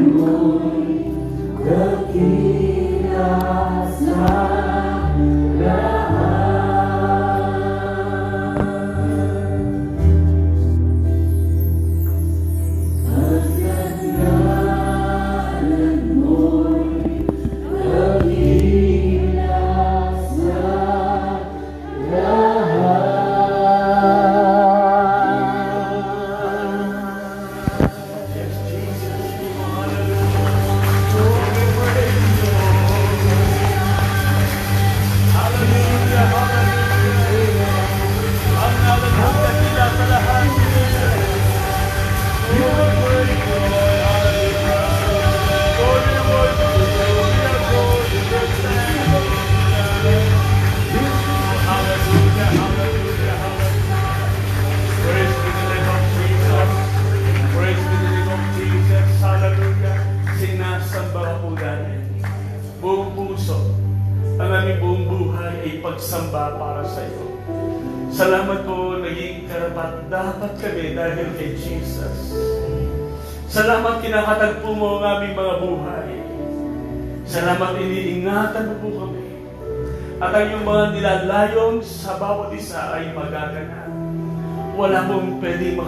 Lord, the King of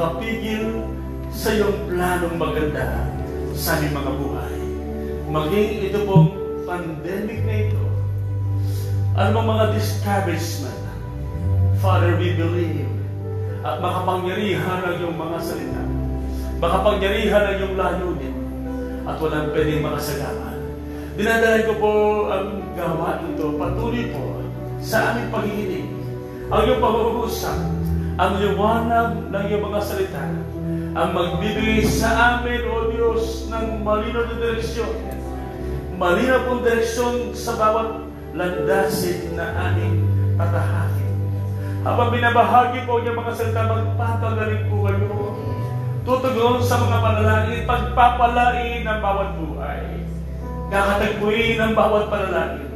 makapigil sa iyong planong maganda sa aming mga buhay. Maging ito pong pandemic na ito, ano mga discouragement, Father, we believe at makapangyarihan ang iyong mga salita, makapangyarihan ang iyong layunin, at walang pwedeng makasagaman. Dinadala ko po ang gawa ito, patuloy po sa aming paghihiling, ang iyong pag-uusap, ang liwanag ng iyong mga salita ang magbibigay sa amin, O Diyos, ng malinaw na direksyon. Malinaw pong direksyon sa bawat landasin na aming tatahakin. Habang binabahagi po niya mga salita, magpapagaling po kayo. Tutugon sa mga panalangin, pagpapalain ang bawat buhay. Kakatagpuin ang bawat panalangin.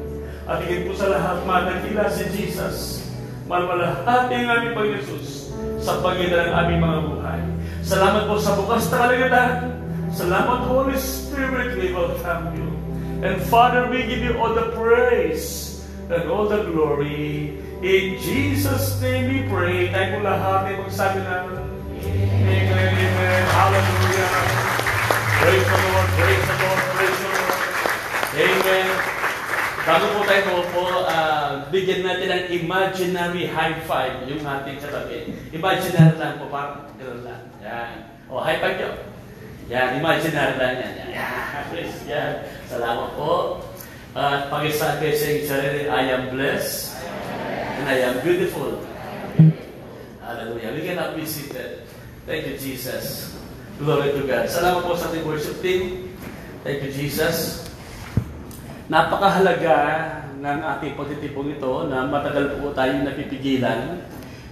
At higit po sa lahat, manakila si Jesus Malwalhati ang aming Panginoon Jesus sa pagitan ng aming mga buhay. Salamat po sa bukas na kalagatan. Salamat, Holy Spirit, we welcome you. And Father, we give you all the praise and all the glory. In Jesus' name we pray. Tayo po lahat ay magsabi ng Amen, Amen, Hallelujah. Praise the Lord, praise the Lord, praise the Lord. Amen. Bago po tayo po, uh, bigyan natin ng imaginary high five yung ating katabi. Imaginary lang po, parang gano'n lang. Yan. O, oh, high five yun. Yan, imaginary lang yan. Yan, yan. Praise God. Salamat po. At uh, pakisabi sa inyong sarili, I am blessed and I am beautiful. Hallelujah. We cannot be seated. Thank you, Jesus. Glory to God. Salamat po sa ating worship team. Thank you, Jesus. Napakahalaga ng ating pagtitipong ito na matagal po tayong napipigilan.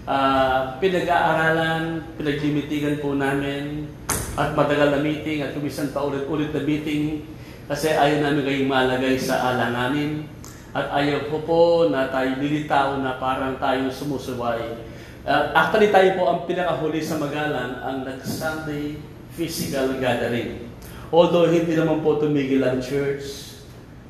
Uh, pinag-aaralan, pinaglimitigan po namin at matagal na meeting at kumisan pa ulit-ulit na meeting kasi ayaw namin kayong malagay sa alanganin at ayaw po po na tayo lilitaw na parang tayo sumusuway. Uh, actually tayo po ang pinakahuli sa Magalan ang nag-Sunday physical gathering. Although hindi naman po tumigil ang church,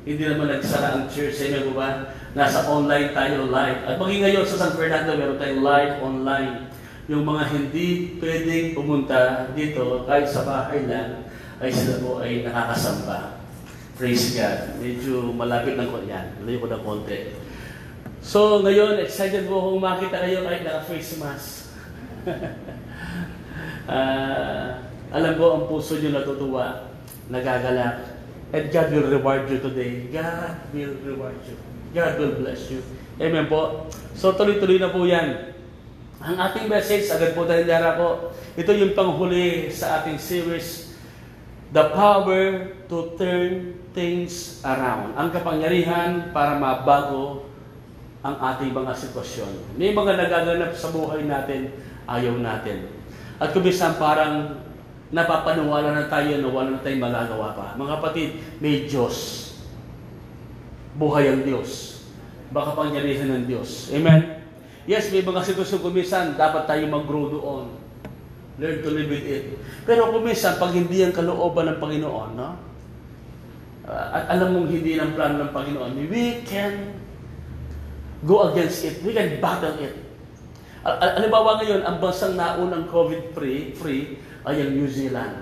hindi naman nagsara ang church. Sa inyo ba? Nasa online tayo live. At maging ngayon sa San Fernando, meron tayong live online. Yung mga hindi pwedeng pumunta dito, kahit sa bahay lang, ay sila po ay nakakasamba. Praise God. Medyo malapit ng yan. Malayo ko ng konti. So, ngayon, excited po akong makita kayo kahit naka-face mask. uh, alam ko, ang puso nyo natutuwa, nagagalak, And God will reward you today. God will reward you. God will bless you. Amen po. So tuloy-tuloy na po yan. Ang ating message, agad po tayo dara po. Ito yung panghuli sa ating series, The Power to Turn Things Around. Ang kapangyarihan para mabago ang ating mga sitwasyon. May mga nagaganap sa buhay natin, ayaw natin. At kumisan parang napapaniwala na tayo na wala na tayong magagawa pa. Mga kapatid, may Diyos. Buhay ang Diyos. Baka pangyarihan ng Diyos. Amen? Yes, may mga sitwasyon kumisan, dapat tayo mag-grow doon. Learn to live with it. Pero kung minsan, pag hindi ang kalooban ng Panginoon, no? Uh, at alam mong hindi ng plano ng Panginoon, we can go against it. We can battle it. Al- Halimbawa ngayon, ang bansang naunang COVID-free free, ay ang New Zealand.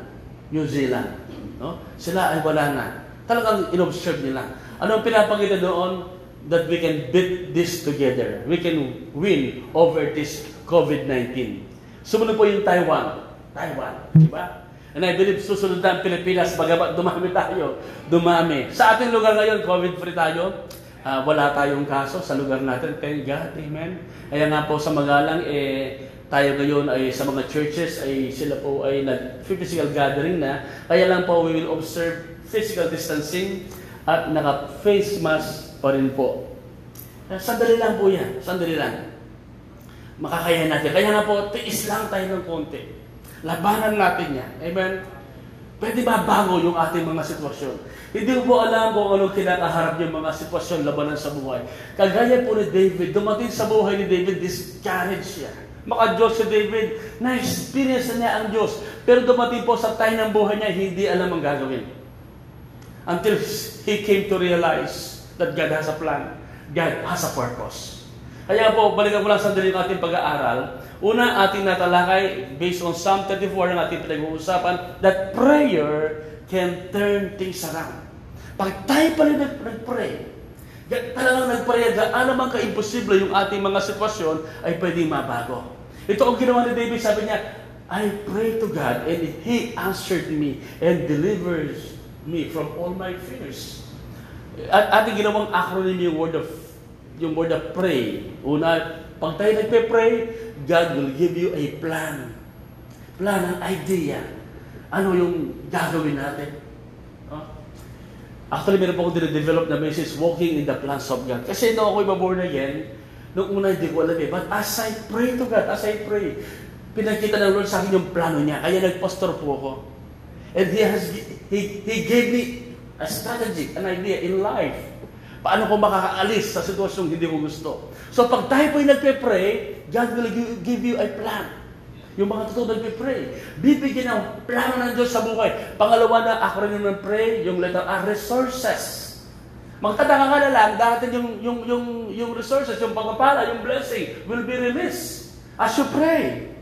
New Zealand. No? Sila ay wala na. Talagang inobserve nila. Ano pinapakita doon? That we can beat this together. We can win over this COVID-19. Sumunod po yung Taiwan. Taiwan. Di ba? And I believe susunod na ang Pilipinas, bagamat dumami tayo, dumami. Sa ating lugar ngayon, COVID-free tayo. Uh, wala tayong kaso sa lugar natin. Thank God. Amen. Kaya nga po sa Magalang, eh, tayo ngayon ay sa mga churches ay sila po ay nag-physical gathering na. Kaya lang po we will observe physical distancing at naka-face mask pa rin po. Uh, sandali lang po yan. Sandali lang. Makakayahan natin. Kaya nga po, tiis lang tayo ng konti. Labanan natin yan. Amen? Pwede ba bago yung ating mga sitwasyon? Hindi po alam kung anong kinakaharap yung mga sitwasyon labanan sa buhay. Kagaya po ni David, dumating sa buhay ni David, discouraged siya. Maka-Diyos si David, na-experience na niya ang Diyos. Pero dumating po sa time ng buhay niya, hindi alam ang gagawin. Until he came to realize that God has a plan. God has a purpose. Kaya po, balikan ko lang sandali yung ating pag-aaral. Una, ating natalakay, based on Psalm 34 na ating pinag-uusapan, that prayer can turn things around. Pag tayo pa rin nag-pray, talagang nag-pray, gaano man ka-imposible yung ating mga sitwasyon, ay pwedeng mabago. Ito ang ginawa ni David, sabi niya, I pray to God and He answered me and delivers me from all my fears. At ating ginawang acronym yung word of yung word of pray. Una, pag tayo nagpe-pray, God will give you a plan. Plan, an idea. Ano yung gagawin natin? Huh? Actually, meron po akong develop na message, walking in the plans of God. Kasi nung ako'y maborn again, nung una hindi ko alam eh. But as I pray to God, as I pray, pinagkita ng Lord sa akin yung plano niya. Kaya nagpastor po ako. And He has, He, He gave me a strategy, an idea in life Paano ko makakaalis sa sitwasyong hindi ko gusto? So pag tayo po'y nagpe-pray, God will give you a plan. Yung mga totoo nagpe-pray. Bibigyan ng plano ng Diyos sa buhay. Pangalawa na acronym ng pray, yung letter A, resources. Magtataka ka na lang, darating yung, yung, yung, yung resources, yung pagpapala, yung blessing, will be released as you pray.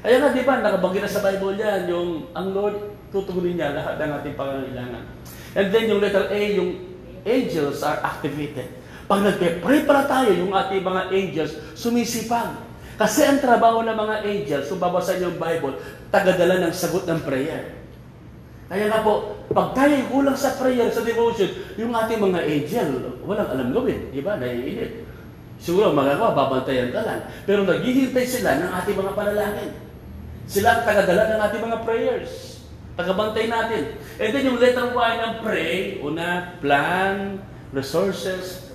Kaya nga, di ba, nakabanggit na sa Bible yan, yung ang Lord, tutugunin niya lahat ng ating pangangailangan. And then yung letter A, yung angels are activated. Pag nagpe-pray para tayo, yung ating mga angels, sumisipag. Kasi ang trabaho ng mga angels, kung babasa niyo yung Bible, tagadala ng sagot ng prayer. Kaya nga po, pag tayo kulang sa prayer, sa devotion, yung ating mga angel, walang alam gawin. Di ba? Naiinit. Siguro magagawa, babantayan ka lang. Pero naghihintay sila ng ating mga panalangin. Sila ang tagadala ng ating mga prayers. Tagabantay natin. And then yung letter Y ng pray, una, plan, resources,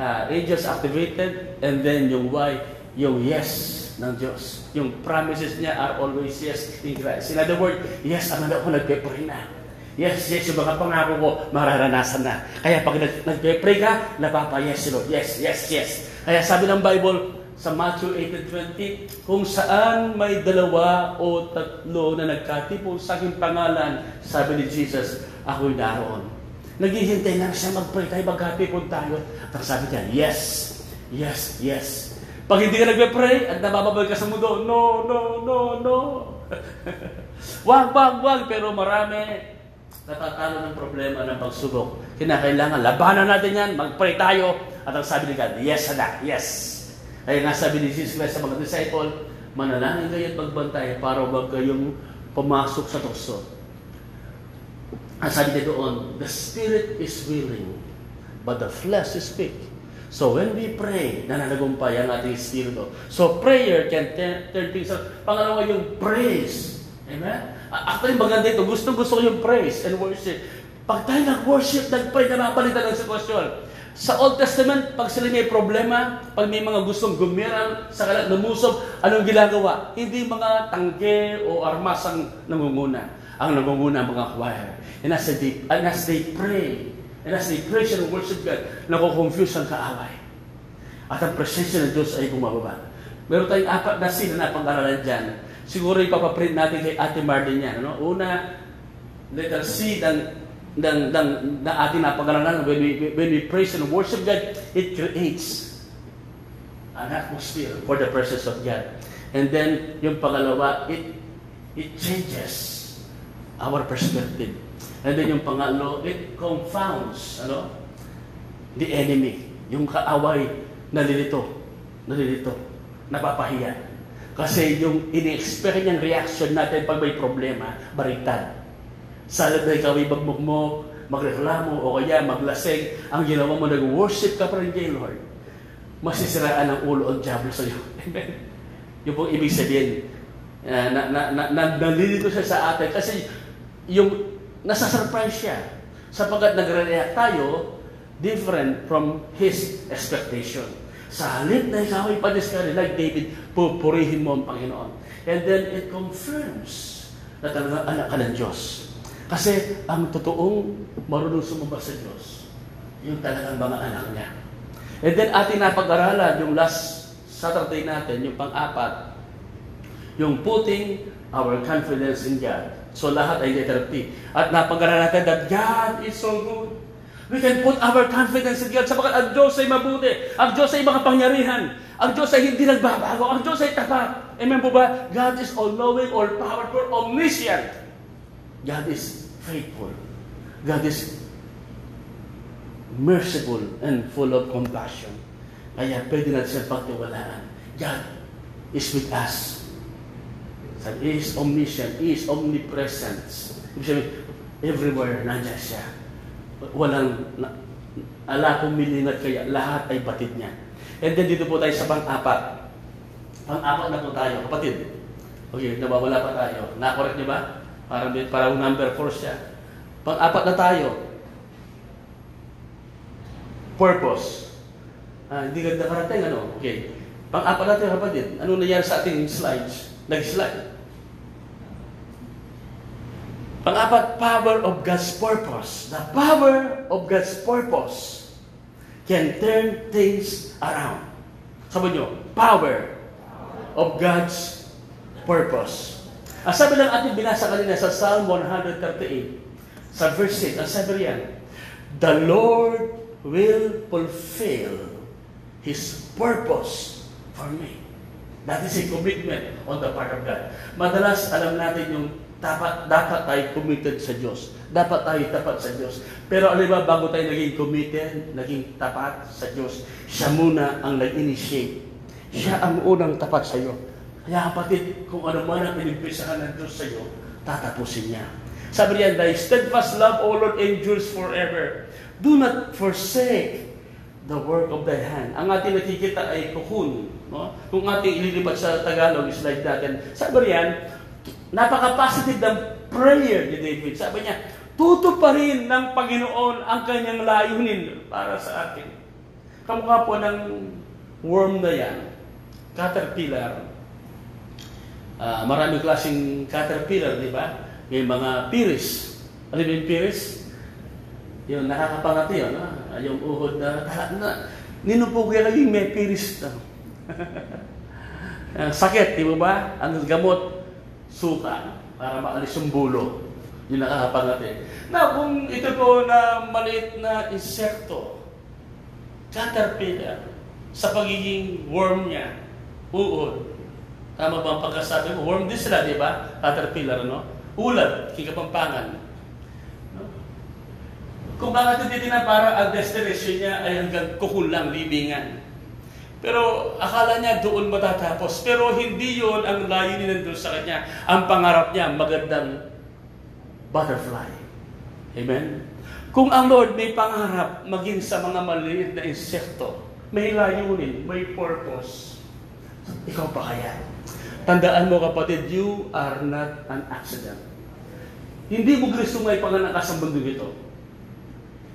uh, angels activated, and then yung Y, yung yes ng Diyos. Yung promises niya are always yes in Christ. In other words, yes, ang ako nagpe-pray na. Yes, yes, yung mga pangako ko, mararanasan na. Kaya pag nagpe-pray ka, napapa-yes Lord. Yes, yes, yes. Kaya sabi ng Bible, sa Matthew 18.20, kung saan may dalawa o tatlo na nagkatipon sa aking pangalan, sabi ni Jesus, ako'y naroon. Naghihintay lang siya mag-pray tayo, magkatipon tayo. At sabi niya, yes, yes, yes. Pag hindi ka nagpe-pray at nabababay ka sa mundo, no, no, no, no. wag, wag, wag. Pero marami natatalo ng problema ng pagsubok. Kinakailangan, labanan natin yan, mag-pray tayo. At ang sabi ni God, yes, anak, yes. Kaya nga sabi ni Jesus Christ sa mga disciple, manalangin kayo at magbantay para wag kayong pumasok sa tukso. Ang sabi niya doon, the spirit is willing, but the flesh is weak. So when we pray, nananagumpay ang ating espiritu. So prayer can turn things around. Pangalawa yung praise. Amen? Actually, maganda ito. Gusto gusto ko yung praise and worship. Pag tayo nag-worship, nag-pray, na mapalitan ng sitwasyon. Sa Old Testament, pag sila may problema, pag may mga gustong gumiral sa kalat lumusob, anong ginagawa? Hindi mga tangke o armas ang nangunguna. Ang nangunguna mga choir. And as they, and as they pray, and as they praise and worship God, nakukonfuse ang kaaway. At ang presensya ng Diyos ay bumababa. Meron tayong apat na sila na pang-aralan dyan. Siguro ipapaprint natin kay Ate Marlene yan. Ano? Una, letter C ng, ng, ng, ng ating napag-aralan. When we, when we praise and worship God, it creates an atmosphere for the presence of God. And then, yung pangalawa, it, it changes our perspective. And then yung pangalo, it confounds ano, the enemy. Yung kaaway, nalilito, nalilito, napapahiya. Kasi yung niyang reaction natin pag may problema, baliktad. Salad na ikaw ay magmukmok, magreklamo, o kaya maglasing, ang ginawa mo, nag-worship ka pa rin kay Lord. Masisiraan ang ulo ang Diablo sa iyo. Amen. Yung pong ibig sabihin, uh, na, na, na, na, nalilito siya sa atin kasi yung nasa surprise siya sapagkat nagre-react tayo different from his expectation. Sa halip na ikaw ay padiskari, like David, pupurihin mo ang Panginoon. And then it confirms na talagang anak ka ng Diyos. Kasi ang totoong marunong sumubas sa Diyos, yung talagang mga anak niya. And then ating napag-aralan, yung last Saturday natin, yung pang-apat, yung putting our confidence in God. So lahat ay letter P. At napag-aralan natin that God is so good. We can put our confidence in God sapagkat ang Diyos ay mabuti. Ang Diyos ay makapangyarihan. Ang Diyos ay hindi nagbabago. Ang Diyos ay tapat. Amen po ba? God is all-knowing, all-powerful, omniscient. God is faithful. God is merciful and full of compassion. Kaya pwede natin siya pagtiwalaan. God is with us. Sabi, He is omniscient. He is omnipresent. Ibig everywhere nandiyan siya. Walang, na, ala kong milingat kaya, lahat ay batid niya. And then dito po tayo sa pang-apat. Pang-apat na po tayo, kapatid. Okay, nawawala pa tayo. Na-correct niyo ba? Parang, parang number 4 siya. Pang-apat na tayo. Purpose. Ah, hindi ka nakarating, ano? Okay. Pang-apat na tayo, kapatid. Ano nangyari sa ating slides? Nag-slide. Pang-apat, power of God's purpose. The power of God's purpose can turn things around. Sabi nyo, power of God's purpose. Ang sabi lang ating binasa kanina sa Psalm 138, sa verse 6, ang sabi riyan, The Lord will fulfill His purpose for me. That is a commitment on the part of God. Madalas alam natin yung dapat dapat tayo committed sa Diyos. Dapat tayo tapat sa Diyos. Pero alam ba, bago tayo naging committed, naging tapat sa Diyos, siya muna ang nag-initiate. Siya ang unang tapat sa iyo. Kaya kapatid, kung ano man ang pinigpisahan ng Diyos sa iyo, tatapusin niya. Sabi niya, Thy steadfast love, O Lord, endures forever. Do not forsake the work of thy hand. Ang ating nakikita ay kukun. No? Kung ating ililipat sa Tagalog, slide natin. Sabi riyan, napaka-positive ng prayer ni David. Sabi niya, tutuparin ng Panginoon ang kanyang layunin para sa atin. Kamukha po ng worm na yan, caterpillar. Uh, marami klaseng caterpillar, di ba? May mga piris. Ano yung piris? Yung nakakapangati yun, ah, yung uhod na, na ninupog yan naging may piris na. Sakit, di ba ba? Ang gamot, suka, para maalis yung bulo. Yung nakakapangati. Na kung ito po na maliit na insekto, caterpillar, sa pagiging worm niya, uod. Tama ba ang pagkasabi mo? Worm din sila, di ba? Caterpillar, no? Ulad, kikapampangan. Kung bakit hindi na para ang destination niya ay hanggang kukulang libingan. Pero akala niya doon matatapos. Pero hindi yon ang layunin Diyos sa kanya. Ang pangarap niya, magandang butterfly. Amen? Kung ang Lord may pangarap maging sa mga maliit na insekto, may layunin, may purpose, ikaw pa kaya? Tandaan mo kapatid, you are not an accident. Hindi mo Kristo may panganak ka sa mundo ito.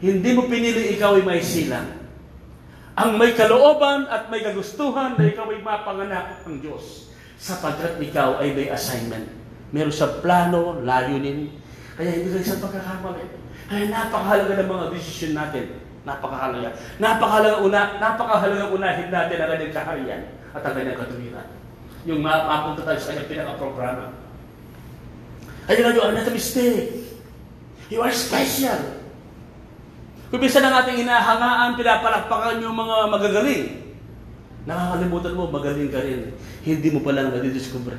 Hindi mo pinili ikaw ay may silang. Ang may kalooban at may kagustuhan na ikaw ay mapanganak ng Diyos sapagkat ikaw ay may assignment. Meron sa plano, layunin. Kaya hindi kayo sa pagkakamali. Kaya napakahalaga ng mga desisyon natin. Napakahalaga. Napakahalaga una, napakahalaga unahin natin ang kanyang kaharian at ang kanyang katuwiran. Yung ma- mapunta tayo sa kanyang pinaka-programa. Ay, you are not a mistake. You are special. Kung bisa ng ating inahangaan, pinapalakpakan yung mga magagaling. Nakakalimutan mo, magaling ka rin. Hindi mo palang nadidiscover.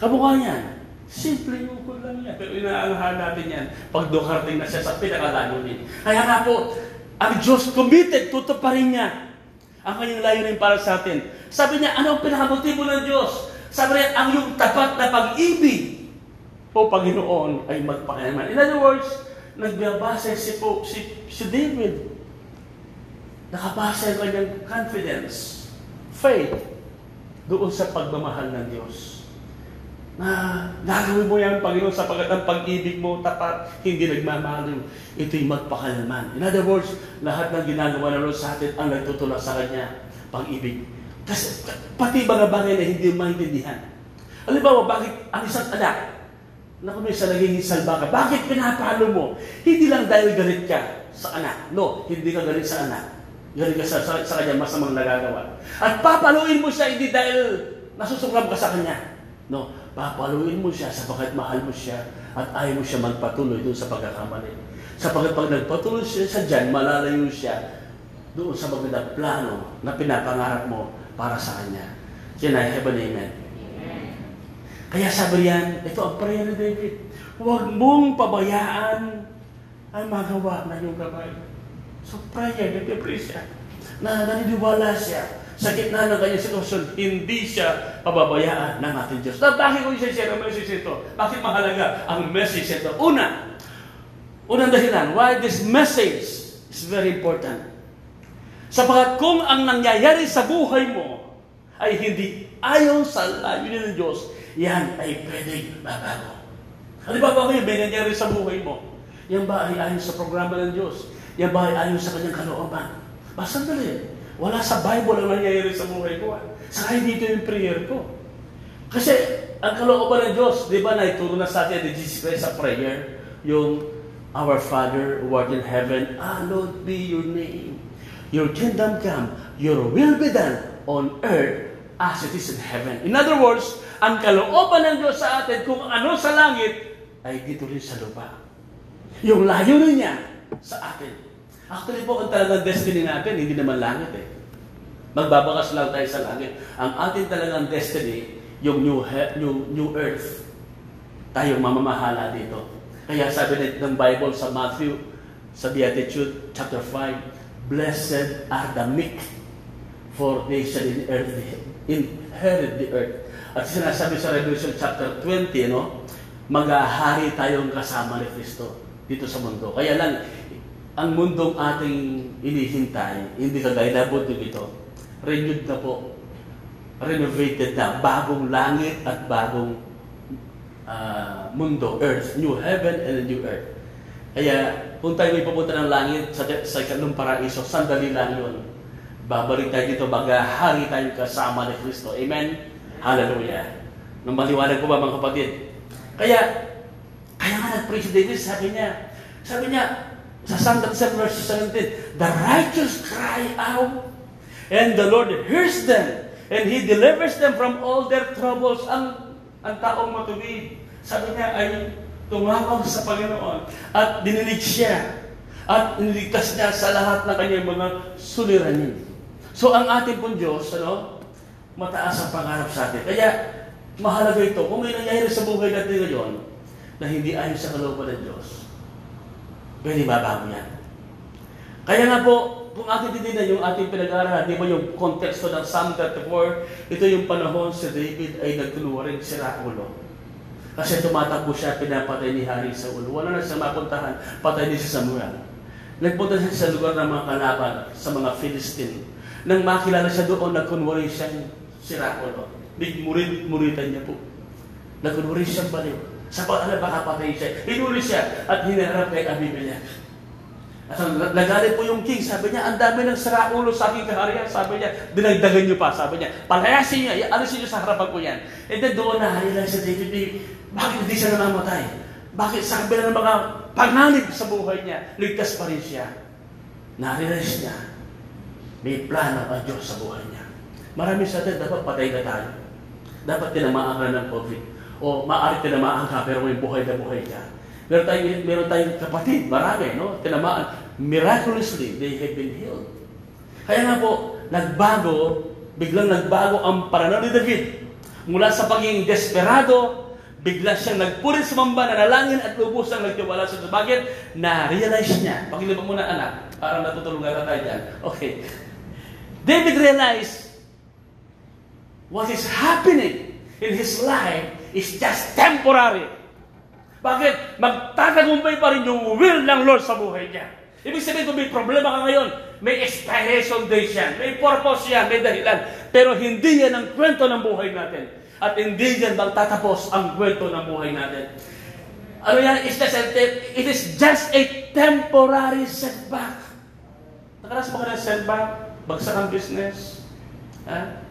Kamukha niyan. Simple yung ko lang yan. Pero inaangahan natin yan pag dukarating na siya sa pinakalayunin. Kaya nga po, ang Diyos committed, tutuparin niya ang kanyang layunin para sa atin. Sabi niya, ano ang pinakamotibo ng Diyos? Sabi niya, ang yung tapat na pag-ibig o Panginoon ay magpakailanman. In other words, nagbabase si, po, si, si David. Nakabase ang kanyang confidence, faith, doon sa pagmamahal ng Diyos. Na gagawin mo yan, Panginoon, sapagat ang pag-ibig mo tapat, hindi nagmamaliw. Ito'y magpakailanman. In other words, lahat ng ginagawa ng Lord sa atin ang nagtutulak sa Kanya, pag-ibig. Kasi pati mga bagay na hindi maintindihan. Halimbawa, bakit ang isang anak, Naku, may sa naging salba ka. Bakit pinapalo mo? Hindi lang dahil galit ka sa anak. No, hindi ka galit sa anak. Galit ka sa, sa, sa kanya masamang nagagawa. At papaluin mo siya hindi dahil nasusuklam ka sa kanya. No, papaluin mo siya sapagkat mahal mo siya at ayaw mo siya magpatuloy doon sa pagkakamali. Sapagkat pag nagpatuloy siya sa dyan, malalayo siya doon sa magandang plano na pinapangarap mo para sa kanya. Yan ay heaven amen. Kaya sabi riyan, ito ang prayer ni David, huwag mong pabayaan ang magawa ng iyong kamay. So prayer, nagpipray siya, na naniniwala siya sa gitna ng kanyang sitwasyon, hindi siya pababayaan ng ating Diyos. Na bakit ko isa-share ang message ito? Bakit mahalaga ang message ito? Una, unang dahilan, why this message is very important. Sapagat kung ang nangyayari sa buhay mo ay hindi ayon sa layunin ng Diyos, yan ay pwedeng mabago. Halimbawa kayo, may nangyari sa buhay mo. Yan ba ay ayon sa programa ng Diyos? Yan ba ay ayon sa kanyang kalooban? Basta dali. Wala sa Bible ang nangyayari sa buhay ko. Saka hindi ito yung prayer ko. Kasi ang kalooban ng Diyos, di ba naituro na sa atin ni Jesus Christ sa prayer, yung Our Father who art in heaven, hallowed be your name. Your kingdom come, your will be done on earth as it is in heaven. In other words, ang kalooban ng Diyos sa atin, kung ano sa langit, ay dito rin sa lupa. Yung layunin niya sa atin. Actually po, ang talagang destiny natin, hindi naman langit eh. Magbabakas lang tayo sa langit. Ang ating talagang destiny, yung new, he- new, new earth. Tayong mamamahala dito. Kaya sabi ng Bible sa Matthew, sa Beatitude, chapter 5, Blessed are the meek, for they shall inherit the, inherit the earth. At sinasabi sa Revelation chapter 20, no, maghahari tayong kasama ni Kristo dito sa mundo. Kaya lang, ang mundong ating inihintay, hindi kagaya na bundok ito, renewed na po, renovated na, bagong langit at bagong uh, mundo, earth, new heaven and new earth. Kaya, kung tayo may pupunta ng langit sa, sa ikalong paraiso, sandali lang yun. Babalik tayo dito, maghahari tayo kasama ni Kristo. Amen? Hallelujah. Nung maliwanag ko ba mga kapatid? Kaya, kaya nga nag-pray si David, sabi niya, sabi niya, sa Psalm 37 verse 17, The righteous cry out, and the Lord hears them, and He delivers them from all their troubles. Ang, ang taong matuwid, sabi niya ay tumawag sa Panginoon at dininig siya at niligtas niya sa lahat ng kanyang mga suliranin. So ang ating pong Diyos, ano, mataas ang pangarap sa atin. Kaya mahalaga ito. Kung may nangyayari sa buhay natin ngayon na hindi ayon sa kalooban ng Diyos, pwede babago yan. Kaya nga po, kung ating titignan yung ating pinag-aaral, di ba yung konteksto ng Psalm 34, ito yung panahon si David ay nagtuluwaring sira ulo. Kasi tumatakbo siya, pinapatay ni Hari sa ulo. Wala na siya mapuntahan, patay din si Samuel. Nagpunta siya sa lugar ng mga kalaban, sa mga Philistine. Nang makilala siya doon, nagkunwari siyang sira ulo. Murid-muritan niya po. Nagkunwari siyang baliw. Sa pag-alala, baka patay siya. Hinuli siya at hinaharap kay Abimelech. At nagalit po yung king, sabi niya, ang dami ng sira ulo sa aking kaharian. Sabi niya, dinagdagan niyo pa. Sabi niya, palayasin niya, alisin niyo sa harapan ko yan. And then doon na halilan sa David, bakit hindi siya namamatay? Bakit sa kabila ng mga panganib sa buhay niya, ligtas pa rin siya? Narealize niya, may plano ang Diyos sa buhay niya. Marami sa atin, dapat patay na tayo. Dapat tinamaan ng COVID. O maaari tinamaan ka pero may buhay na buhay ka. Meron tayong, meron tayong kapatid, marami, no? Tinamaan. Miraculously, they have been healed. Kaya nga po, nagbago, biglang nagbago ang pananaw ni David. Mula sa pagiging desperado, bigla siyang nagpulit sa mamba, nanalangin at lubos ang nagtiwala sa Bakit? Na-realize niya. Pakilipan mo na anak, parang natutulungan na tayo dyan. Okay. David realized what is happening in his life is just temporary. Bakit? Magtatagumpay pa rin yung will ng Lord sa buhay niya. Ibig sabihin kung may problema ka ngayon, may expiration date yan, may purpose yan, may dahilan. Pero hindi yan ang kwento ng buhay natin. At hindi yan magtatapos ang kwento ng buhay natin. Ano yan? It's a, it is just a temporary setback. Nakaranas mo ka ng setback? Bagsak ang business? Ha?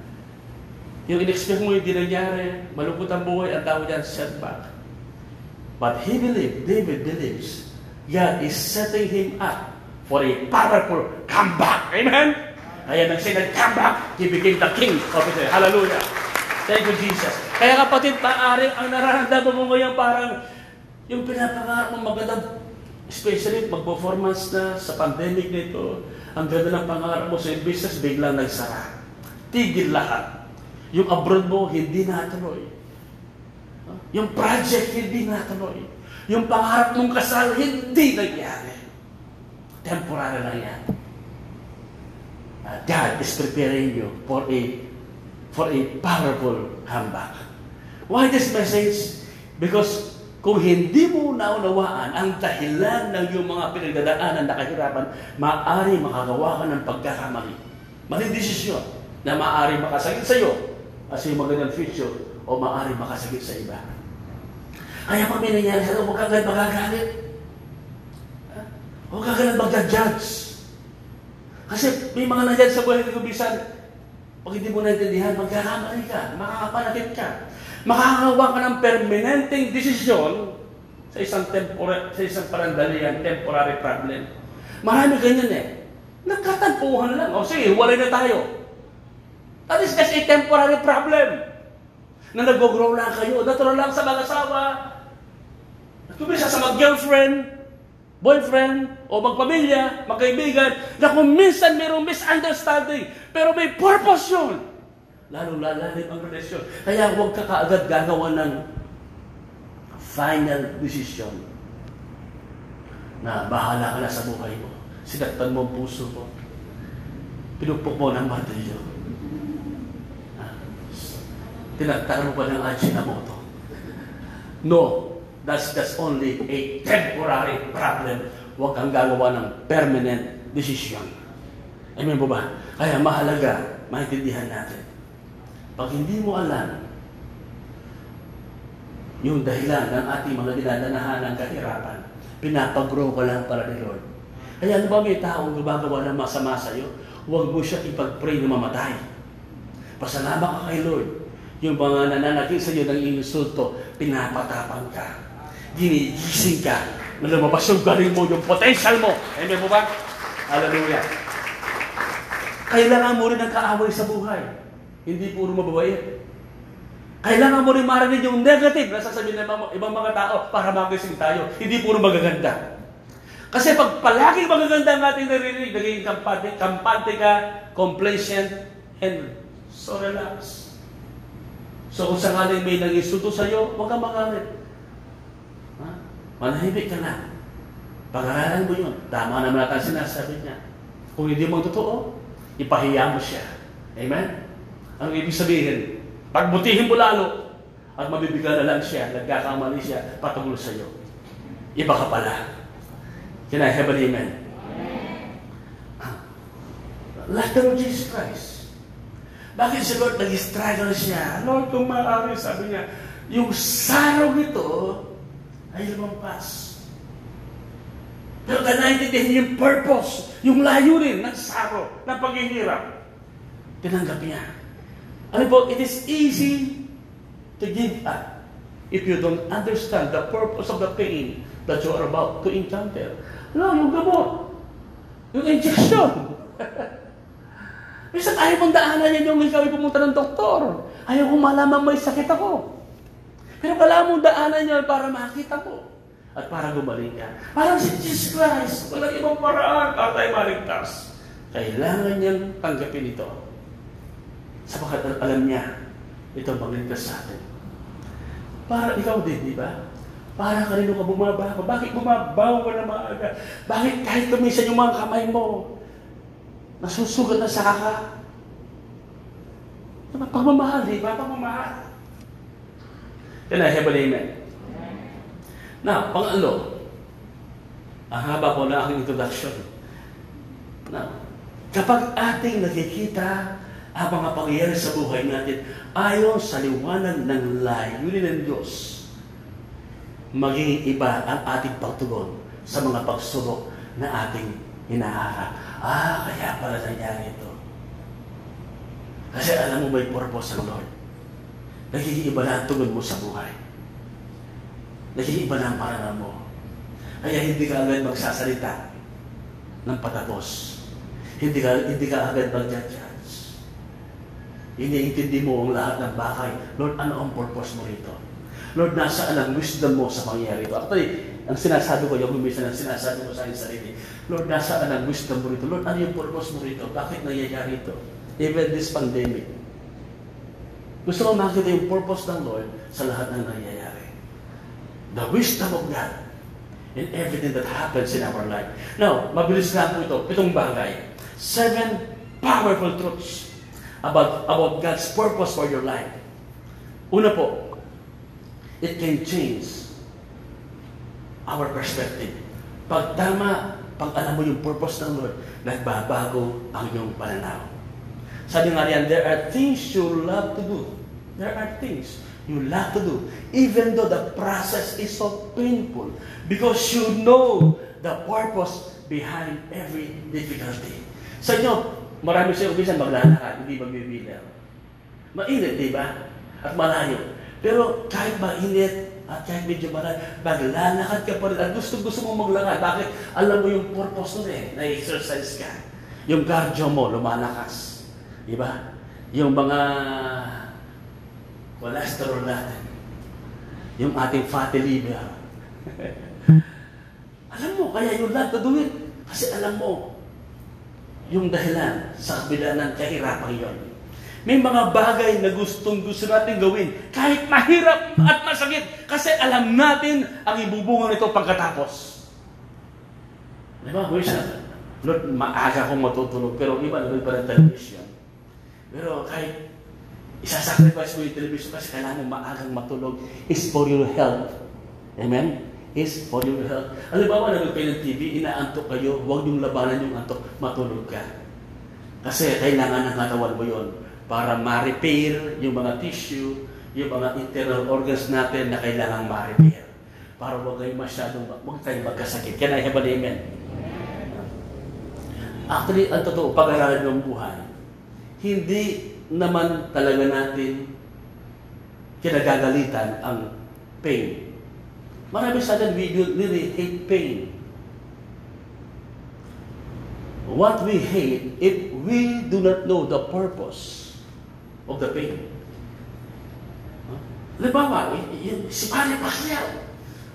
Yung in-expect mo yung di nangyari, malungkot ang buhay, ang tawag yan setback. But he believed, David believes, God is setting him up for a powerful comeback. Amen? Kaya nang siya nag-comeback, he became the king of Israel. Hallelujah. Thank you, Jesus. Kaya kapatid, maaari ang nararamdaman mo ngayon parang yung pinapangarap mo magandang especially mag-performance na sa pandemic nito, ang ganda ng pangarap mo sa business, biglang nagsara. Tigil lahat. Yung abroad mo, hindi natuloy. Yung project, hindi natuloy. Yung pangarap mong kasal, hindi nangyari. Temporary lang yan. Uh, God is preparing you for a for a powerful comeback. Why this message? Because kung hindi mo naunawaan ang dahilan ng iyong mga pinagdadaanan na kahirapan, maaari makagawa ka ng pagkakamali. Maling desisyon na maaari makasakit sa iyo as yung magandang future o maaari makasakit sa iba. Kaya pag may nangyari sa iyo, huwag ka agad magagalit. Huwag ka agad magja-judge. Kasi may mga nangyari sa buhay ko bisan, pag hindi mo naintindihan, magkakamali ka, makakapanakit ka. Makakagawa ka ng permanenteng desisyon sa isang tempora, sa isang parandalian, temporary problem. Marami ganyan eh. Nagkatampuhan lang. O sige, walay na tayo. That is just a temporary problem. Na nag-grow lang kayo. Natural lang sa mag-asawa. Kumisa sa mag-girlfriend, boyfriend, o magpamilya, magkaibigan, na kung minsan mayroong misunderstanding, pero may purpose yun. Lalo lalalim ang relasyon. Kaya huwag ka kaagad gagawa ng final decision na bahala ka na sa buhay mo. Sinaktan mo ang puso mo. Pinupok mo ng martilyo. Tinagtakan mo pa ng Ajinomoto. No, that's that's only a temporary problem. Huwag kang gagawa ng permanent decision. Amen po ba? Kaya mahalaga, maintindihan natin. Pag hindi mo alam yung dahilan ng ating mga dinadanahan ng kahirapan, pinapag-grow ka lang para ni Lord. Kaya ano ba may taong gumagawa ng masama sa iyo? Huwag mo siya ipag-pray na mamatay. Pasalamat ka kay Lord. Yung mga nananakit sa iyo ng insulto, pinapatapang ka. Ginigising ka lumabas yung galing mo, yung potential mo. Amen mo ba? Hallelujah. Kailangan mo rin ng kaaway sa buhay. Hindi puro mababait. Kailangan mo rin marinig yung negative na sasabihin ng mga, ibang mga tao para magising tayo. Hindi puro magaganda. Kasi pag palaging magaganda ang ating narinig, naging kampante, kampante ka, complacent, and so relax. So kung sakaling may nag-insulto sa iyo, huwag kang magalit. Ha? Manahimik ka na. Pag-aralan mo yun. Tama naman natin sinasabi niya. Kung hindi mo totoo, ipahiya mo siya. Amen? Ang ibig sabihin, pagbutihin mo lalo, at mabibigla na lang siya, nagkakamali siya, patungkol sa iyo. Iba ka pala. Can I have an amen? Like the Lord Jesus Christ. Bakit si Lord nag-struggle siya? Lord, kung maaari, sabi niya, yung sarong ito ay lumampas. Pero naintindihan yung purpose, yung layunin ng saro, ng paghihirap. Tinanggap niya. Ano po, it is easy to give up if you don't understand the purpose of the pain that you are about to encounter. No, yung gamot. Yung injection. Minsan ayaw kong daanan yan yung ikaw pumunta ng doktor. Ayaw kong malaman may sakit ako. Pero kailangan mong daanan yan para makita ko. At para gumaling ka. Parang si Jesus Christ, walang ibang paraan para tayo maligtas. Kailangan niyang tanggapin ito. Sapagkat alam niya, ito ang magligtas sa atin. Para ikaw din, di ba? Para kanino ka bumabaho? Bakit bumabaho ka na maaga? Bakit kahit tumisan yung mga kamay mo, nasusugat na sa ka? Diba? Pagmamahal, di ba? Pagmamahal. Can I have an amen? Now, pangalo, ang haba ko na aking introduction. Now, kapag ating nakikita ang mga pangyayari sa buhay natin ayon sa liwanag ng layunin ng Diyos, magiging iba ang ating pagtugon sa mga pagsubok na ating hinaharap. Ah, kaya pala nangyari ito. Kasi alam mo may purpose ang Lord. Nagiging iba na ang tugon mo sa buhay. Nagiging iba na ang paranan mo. Kaya hindi ka agad magsasalita ng patapos. Hindi ka, hindi ka agad mag-judge. Iniintindi mo ang lahat ng bagay. Lord, ano ang purpose mo rito? Lord, nasa ang wisdom mo sa pangyayari ito. Actually, ang sinasabi ko, yung minsan ang sinasabi ko sa aking sarili, Lord, nasa ang wisdom mo rito? Lord, ano yung purpose mo rito? Bakit nangyayari ito? Even this pandemic. Gusto ko makita yung purpose ng Lord sa lahat ng nangyayari. The wisdom of God in everything that happens in our life. Now, mabilis lang po ito. Pitong bagay. Seven powerful truths about, about God's purpose for your life. Una po, it can change our perspective. Pag tama, pag alam mo yung purpose ng Lord, nagbabago ang iyong pananaw. Sabi nga riyan, there are things you love to do. There are things you love to do. Even though the process is so painful. Because you know the purpose behind every difficulty. Sa inyo, marami sa ubisan maglalakad, hindi magbibilang. Mainit, di ba? At malayo. Pero kahit mainit at kahit medyo malayo, maglalakad ka pa rin. At gusto-gusto mong maglakad. Bakit? Alam mo yung purpose nun eh. Na-exercise ka. Yung cardio mo, lumalakas. Di ba? Yung mga cholesterol natin. Yung ating fatty liver. alam mo, kaya you love to do it. Kasi alam mo, yung dahilan sa kabila ng kahirapan yon. May mga bagay na gustong gusto natin gawin kahit mahirap at masakit kasi alam natin ang ibubunga nito pagkatapos. Di ba? Wish na, Lord, maaga akong matutulog pero iba na pa ng television. Pero kahit isasacrifice mo yung television kasi kailangan maagang matulog is for your health. Amen? Is for your health. Alam ba, nanood kayo ng TV, inaantok kayo, huwag niyong labanan yung antok, matulog ka. Kasi kailangan ng katawan mo yon para ma-repair yung mga tissue, yung mga internal organs natin na kailangan ma-repair. Para huwag kayo masyadong, huwag tayong magkasakit. Can I have an amen? Actually, ang totoo, pag-aralan ng buhay, hindi naman talaga natin kinagagalitan ang pain. Marami sa atin, we really hate pain. What we hate if we do not know the purpose of the pain. Huh? Halimbawa, si Pare Pacquiao,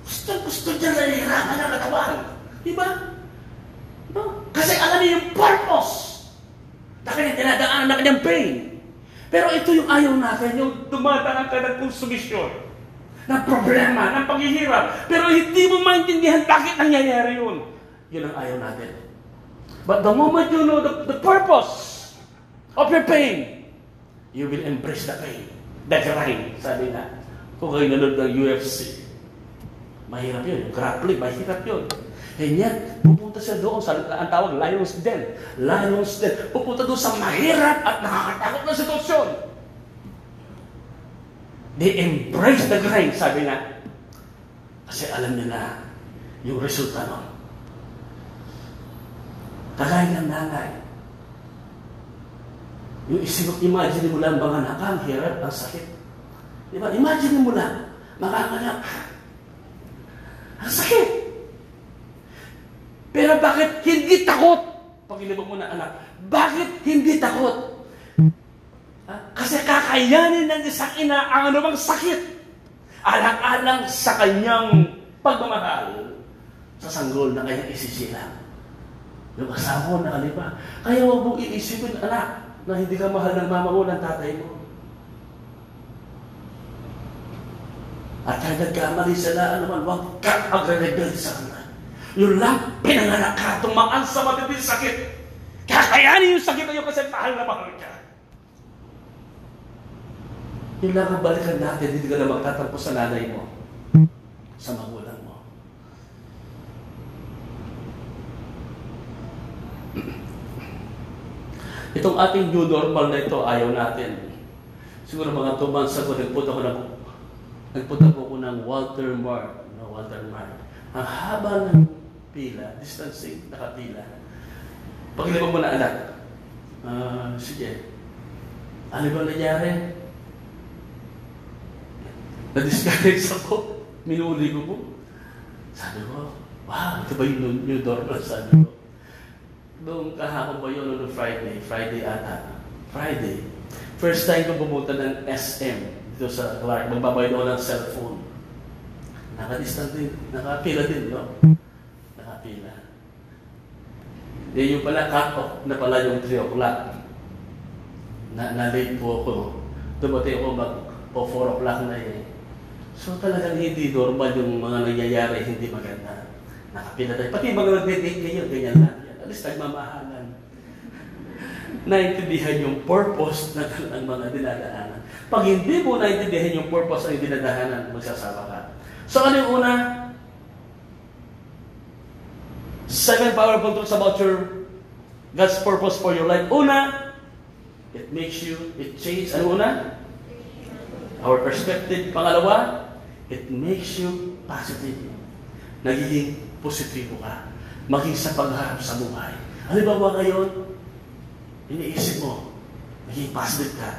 gusto, gusto niya nahihirapan ng katawan. Di ba? No? Kasi alam niya yung purpose na kanyang tinadaanan na kanyang pain. Pero ito yung ayaw natin, yung dumadaan ka ng konsumisyon, ng problema, ng paghihirap. Pero hindi mo maintindihan bakit nangyayari yun. Yun ang ayaw natin. But the moment you know the, the purpose of your pain, you will embrace the pain. The grind, sabi nga. Kung kayo nanood ng UFC, mahirap yun. Yung grappling, mahirap yun. And yet, pupunta siya doon sa, ang tawag, lion's den. Lion's den. Pupunta doon sa mahirap at nakakatakot na sitwasyon. They embrace the grind, sabi nga. Kasi alam nila yung resulta nun. Kagaya ng nanay. Yung isip, imagine mo lang mga anak, ang hirap, ang sakit. Di ba? Imagine mo lang, makakanak. Ang sakit. Pero bakit hindi takot? Pagilibog mo na anak, bakit hindi takot? Ha? Kasi kakayanin ng isang ina ang anumang sakit. Alang-alang sa kanyang pagmamahal sa sanggol na kanyang isisilang. Yung asawa mo nakalipa. Kaya huwag mong iisipin, anak, na hindi ka mahal ng mama mo, ng tatay mo. At kaya nagkamali sila, ano man, huwag kang magre-rebel sa kanila. Yun lang, pinanganak ka, tumaan sa matinding sakit. Kakayanin yung sakit na yun kasi mahal na mahal ka. Yun lang ang balikan natin, hindi ka na magtatampo sa nanay mo, sa magulang mo. Itong ating new normal na ito, ayaw natin. Siguro mga two months ago, nagpunta ko ng, nagpunta ko ng Walter Mart. No, Walter Mart. Ang haba ng pila, distancing, nakapila. Pagkilipag mo na anak, ah, sige, ano ba nangyari? Na-discourage ako. Minuli ko po. Sabi ko, wow, ito ba yung new normal? Sabi ko. Noong kahapon ba yun, noong Friday? Friday ata. Friday. First time ko pumunta ng SM dito sa Clark. Magbabayad ako ng cellphone. Nakadistant din. Nakapila din, no? Nakapila. Eh, yung pala cut-off na pala yung 3 o'clock. Na, na-late po ako. Dumating ako mag po 4 o'clock na eh. So talagang hindi normal yung mga nangyayari, hindi maganda. Nakapila tayo. Pati mga nagde-date ngayon, ganyan lang. At least nagmamahalan. Naintindihan yung purpose ng, ng mga dinadaanan. Pag hindi mo naintindihan yung purpose ng dinadaanan, magsasawa ka. So ano yung una? Seven powerful truths about your God's purpose for your life. Una, it makes you, it changes. Ano una? Our perspective. Pangalawa, it makes you positive. Nagiging positibo ka. Maging sa pagharap sa buhay. Halimbawa ngayon, iniisip mo, naging positive ka.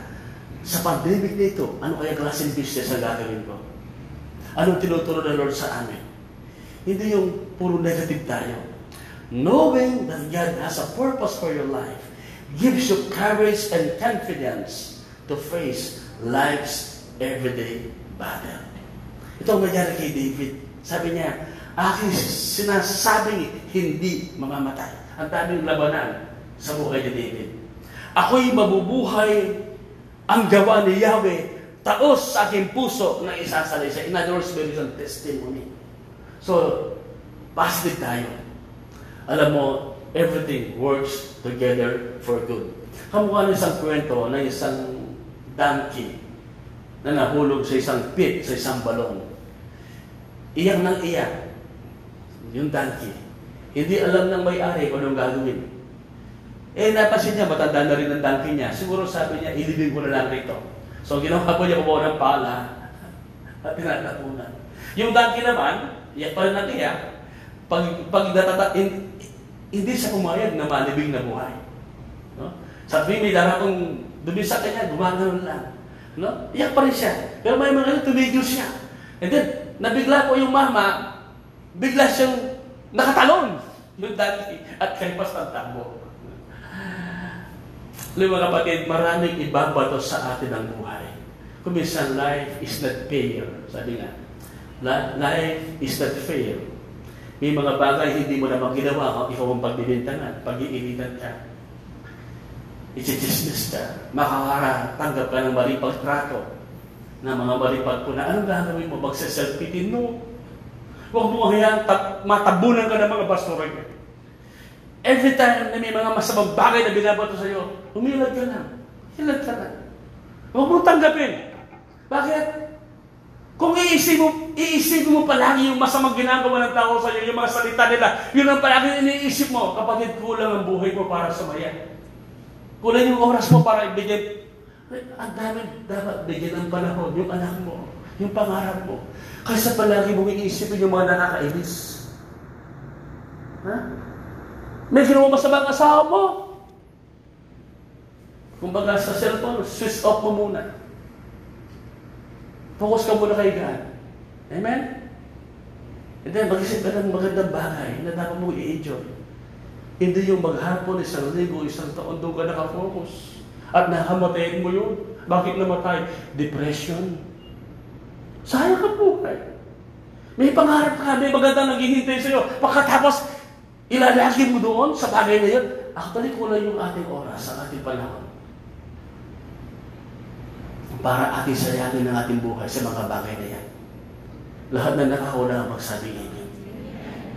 Sa pandemic nito, ano kaya klaseng business ang gagawin ko? Anong tinuturo ng Lord sa amin? Hindi yung puro negative tayo. Knowing that God has a purpose for your life gives you courage and confidence to face life's everyday battle. Ito ang nangyari kay David. Sabi niya, aking sinasabing hindi mamamatay. Ang daming labanan sa buhay ni David. Ako'y mabubuhay ang gawa ni Yahweh taos sa aking puso na isasalaysay. In other words, there is a testimony. So, positive tayo. Alam mo, everything works together for good. Kamukha ng isang kwento ng isang donkey na nahulog sa isang pit, sa isang balon. Iyak ng iyak. Yung donkey. Hindi alam ng may-ari kung anong gagawin. Eh, napansin niya, matanda na rin ang donkey niya. Siguro sabi niya, ilibig ko na lang rito. So, ginawa po niya kumuha ng pala at tinatapunan. Yung donkey naman, iyak pa rin ng iyak. Pag, pag natata, in, hindi siya pumayag na malibing na buhay. No? Sabi may daratong dumi sa kanya, gumagano'n lang. No? Iyak pa rin siya. Pero may mga tumigil siya. And then, nabigla po yung mama, bigla siyang nakatalon yung donkey at kalipas ng takbo. Alam mga kapatid, maraming ibabato sa atin ang buhay. Kuminsan, life is not fair. Sabi nga, life is not fair. May mga bagay hindi mo naman ginawa kung ikaw ang pagbibintangan, pag-iinitan ka. Ichichismis ka. Makakatanggap ka ng maling pagtrato ng mga maling pagpuna. Anong gagawin mo? Magsaself-pity? No. Huwag mo hayaan matabunan ka ng mga basturan ka. Every time na may mga masamang bagay na binabato sa iyo, humilad ka na. Hilad ka na. Huwag mong tanggapin. Bakit? Kung iisip mo, iisipin mo palagi yung masamang ginagawa ng tao sa iyo, yung mga salita nila, yun ang palagi iniisip mo, kapatid, kulang ang buhay mo para sumaya. Kulang yung oras mo para ibigay. Ang dami dapat bigyan ng panahon, yung anak mo, yung pangarap mo. Kaysa palagi mong iisipin yung mga nakakainis. Ha? May ginawa masama ang asawa mo. Kumbaga sa cellphone, switch off mo muna. Focus ka muna kay God. Amen? And then, mag-isip ka ng magandang bagay na dapat mo i-enjoy. Hindi yung maghapon, isang linggo, isang taon doon ka nakafocus. At nakamatayin mo yun. Bakit namatay? Depression. Sayang ka buhay. May pangarap ka, may magandang naghihintay sa'yo. Pagkatapos, ilalagi mo doon sa bagay na yun. Actually, kulang yung ating oras, sa ating panahon. Para ating sayangin ang ating buhay sa mga bagay na yan. Lahat na nakakuna ang magsabi ngayon.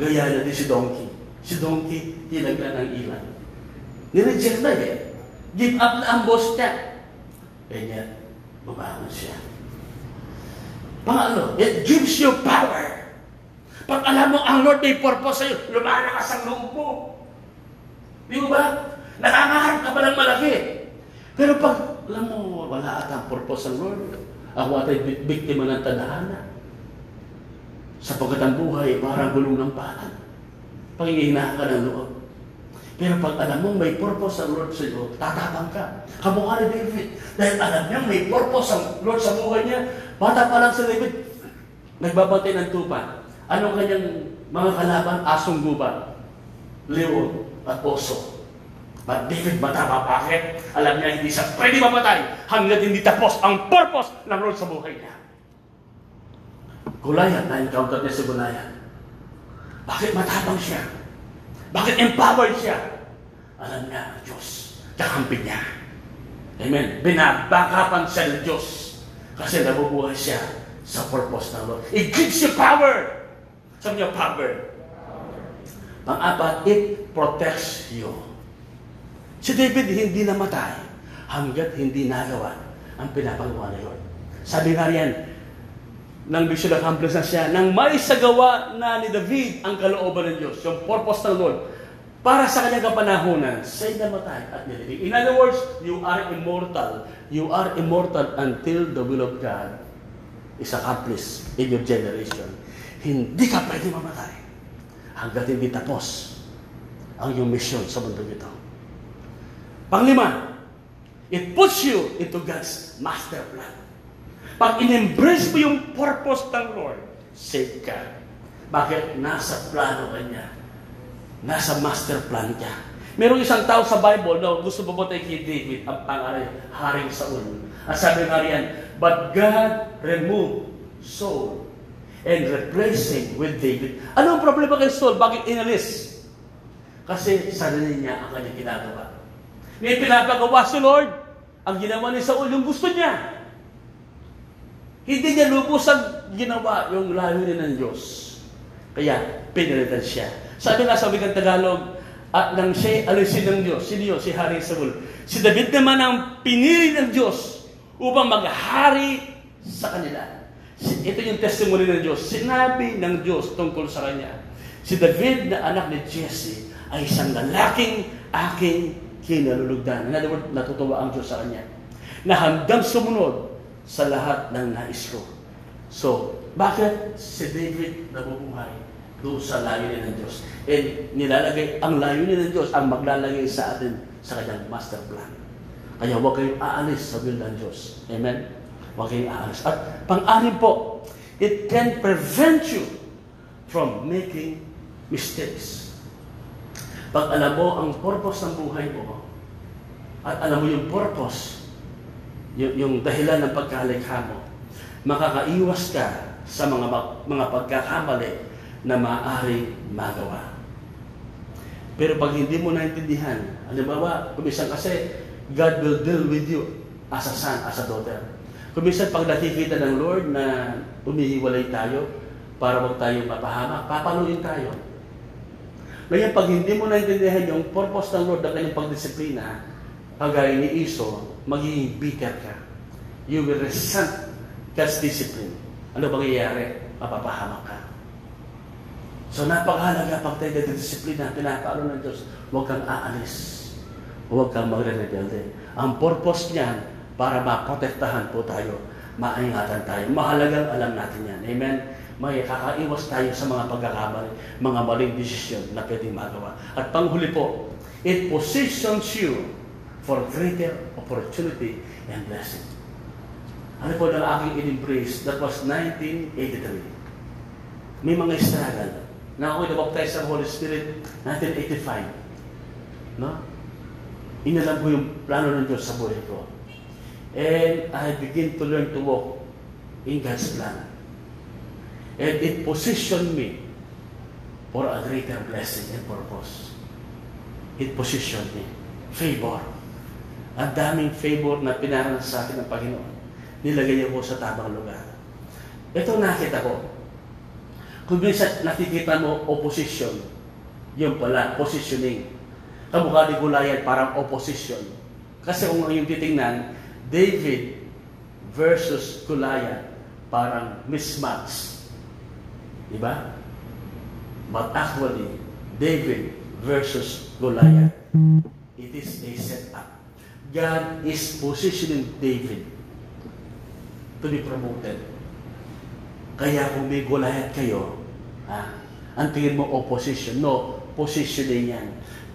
Gaya na din si Donkey. Si Donkey, hinagla ng ilan. Nireject na eh. Give up na ang boss niya. Yet, bumangon siya. Pangalo, it gives you power. Pag alam mo ang Lord may purpose sa'yo, lumalakas ang loob mo. Di ba? Nakangarap ka pa ng malaki. Pero pag alam mo, wala at ang purpose ng Lord, ako at ay biktima ng tadhana. Sapagkat ang buhay, parang gulong ng palan. Pangingihina ka ng loob. Pero pag alam mo may purpose ang Lord sa iyo, tatapang ka. Kamukha ni David. Dahil alam niya may purpose ang Lord sa buhay niya. Bata pa lang si David, nagbabantay ng tupa. Ano kanyang mga kalaban? Asong guba, leon, at oso. But David matama bakit? Alam niya hindi siya pwede mamatay hanggang hindi tapos ang purpose ng Lord sa buhay niya. Goliath, na-encounter niya si Goliath. Bakit matapang siya? Bakit empowered siya? Alam niya, Diyos, kakampi niya. Amen. Binabakapan siya ng Diyos kasi nabubuhay siya sa purpose ng Lord. It gives you power. Sabi niya, power. Pang-apat, it protects you. Si David hindi namatay hanggat hindi nagawa ang pinapagawa ni Lord. Sabi nga riyan, nang vision accomplish na siya, nang may sagawa na ni David ang kalooban ng Diyos, yung purpose ng Lord, para sa kanyang kapanahonan, siya'y namatay at nilibig. In other words, you are immortal. You are immortal until the will of God is accomplished in your generation. Hindi ka pwede mamatay hanggat hindi tapos ang iyong mission sa mundo ito. Panglima, it puts you into God's master plan. Pag in-embrace mo yung purpose ng Lord, save ka. Bakit? Nasa plano ka niya. Nasa master plan niya. Merong isang tao sa Bible na gusto pumatay kay David, ang pangalan, Haring Saul. At sabi nga riyan, But God removed Saul and replaced him with David. Ano ang problema kay Saul? Bakit inalis? Kasi sarili niya ang kanyang ginagawa. May pinapagawa si Lord. Ang ginawa ni Saul, yung gusto niya. Hindi niya lubos ang ginawa yung layunin ng Diyos. Kaya, pinalitan siya. Sabi nga sa wikang Tagalog, at nang siya alisin ng Diyos, sino yun? Si Hari Saul. Si David naman ang pinili ng Diyos upang maghari sa kanila. Ito yung testimony ng Diyos. Sinabi ng Diyos tungkol sa kanya. Si David na anak ni Jesse ay isang lalaking aking kinalulugdan. In other words, natutuwa ang Diyos sa kanya. Na hanggang sumunod sa lahat ng nais ko. So, bakit si David nabubuhay doon sa layunin ng Diyos? And nilalagay, ang layunin ng Diyos ang maglalagay sa atin sa kanyang master plan. Kaya huwag kayong aalis sa will ng Diyos. Amen? Huwag kayong aalis. At pang-anim po, it can prevent you from making mistakes. Pag alam mo ang purpose ng buhay mo, at alam mo yung purpose yung, yung dahilan ng pagkalikha mo, makakaiwas ka sa mga mga pagkakamali na maaari magawa. Pero pag hindi mo naintindihan, halimbawa, kumisan kasi, God will deal with you as a son, as a daughter. Kumisan pag nakikita ng Lord na umihiwalay tayo para wag tayo mapahamak, papaluin tayo. Ngayon, pag hindi mo naintindihan yung purpose ng Lord na kanyang pagdisiplina, kagaya ni Iso, magiging bitter ka. You will resent God's discipline. Ano bang iyayari? Mapapahamak ka. So napakahalaga pag tayo ng disiplina, pinapaalo ng Diyos, huwag kang aalis. Huwag kang magre-rebelde. Ang purpose niyan, para maprotektahan po tayo, maingatan tayo. Mahalagang alam natin yan. Amen? May kakaiwas tayo sa mga pagkakamali, mga maling desisyon na pwedeng magawa. At panghuli po, it positions you for greater opportunity and blessing. Ano po ng aking in-embrace? That was 1983. May mga struggle. Na ako'y nabaptize sa Holy Spirit 1985. No? Inalam ko yung plano ng Diyos sa buhay ko. And I begin to learn to walk in God's plan. And it positioned me for a greater blessing and purpose. It positioned me. Favor. Ang daming favor na pinaranas sa akin ng Panginoon. Nilagay ako sa tamang lugar. Ito nakita ko. Kung minsan nakikita mo opposition, yun pala, positioning. Kamukha ni Goliath, parang opposition. Kasi kung yung titingnan, David versus Goliath, parang mismatch. Di ba? But actually, David versus Goliath, it is a setup. God is positioning David to be promoted. Kaya kung may Goliath kayo, ha, ang tingin mo opposition. No, positioning yan.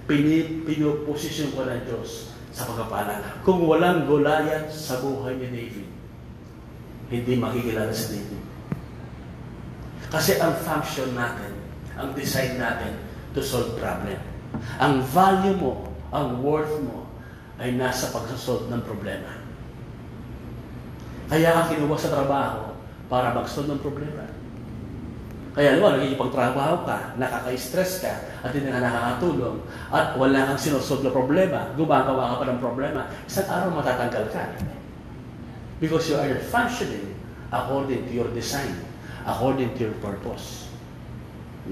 Pini, pinoposition ko ng Diyos sa pagkapalan. Kung walang Goliath sa buhay ni David, hindi makikilala si David. Kasi ang function natin, ang design natin to solve problem. Ang value mo, ang worth mo, ay nasa pagsasolve ng problema. Kaya ka kinuha sa trabaho para mag-solve ng problema. Kaya naman, nagkikipagtrabaho ka, nakaka-stress ka, at hindi ka nakakatulong, at wala kang sinusolve na problema, gumagawa ka pa ng problema, isang araw matatanggal ka. Because you are functioning according to your design, according to your purpose.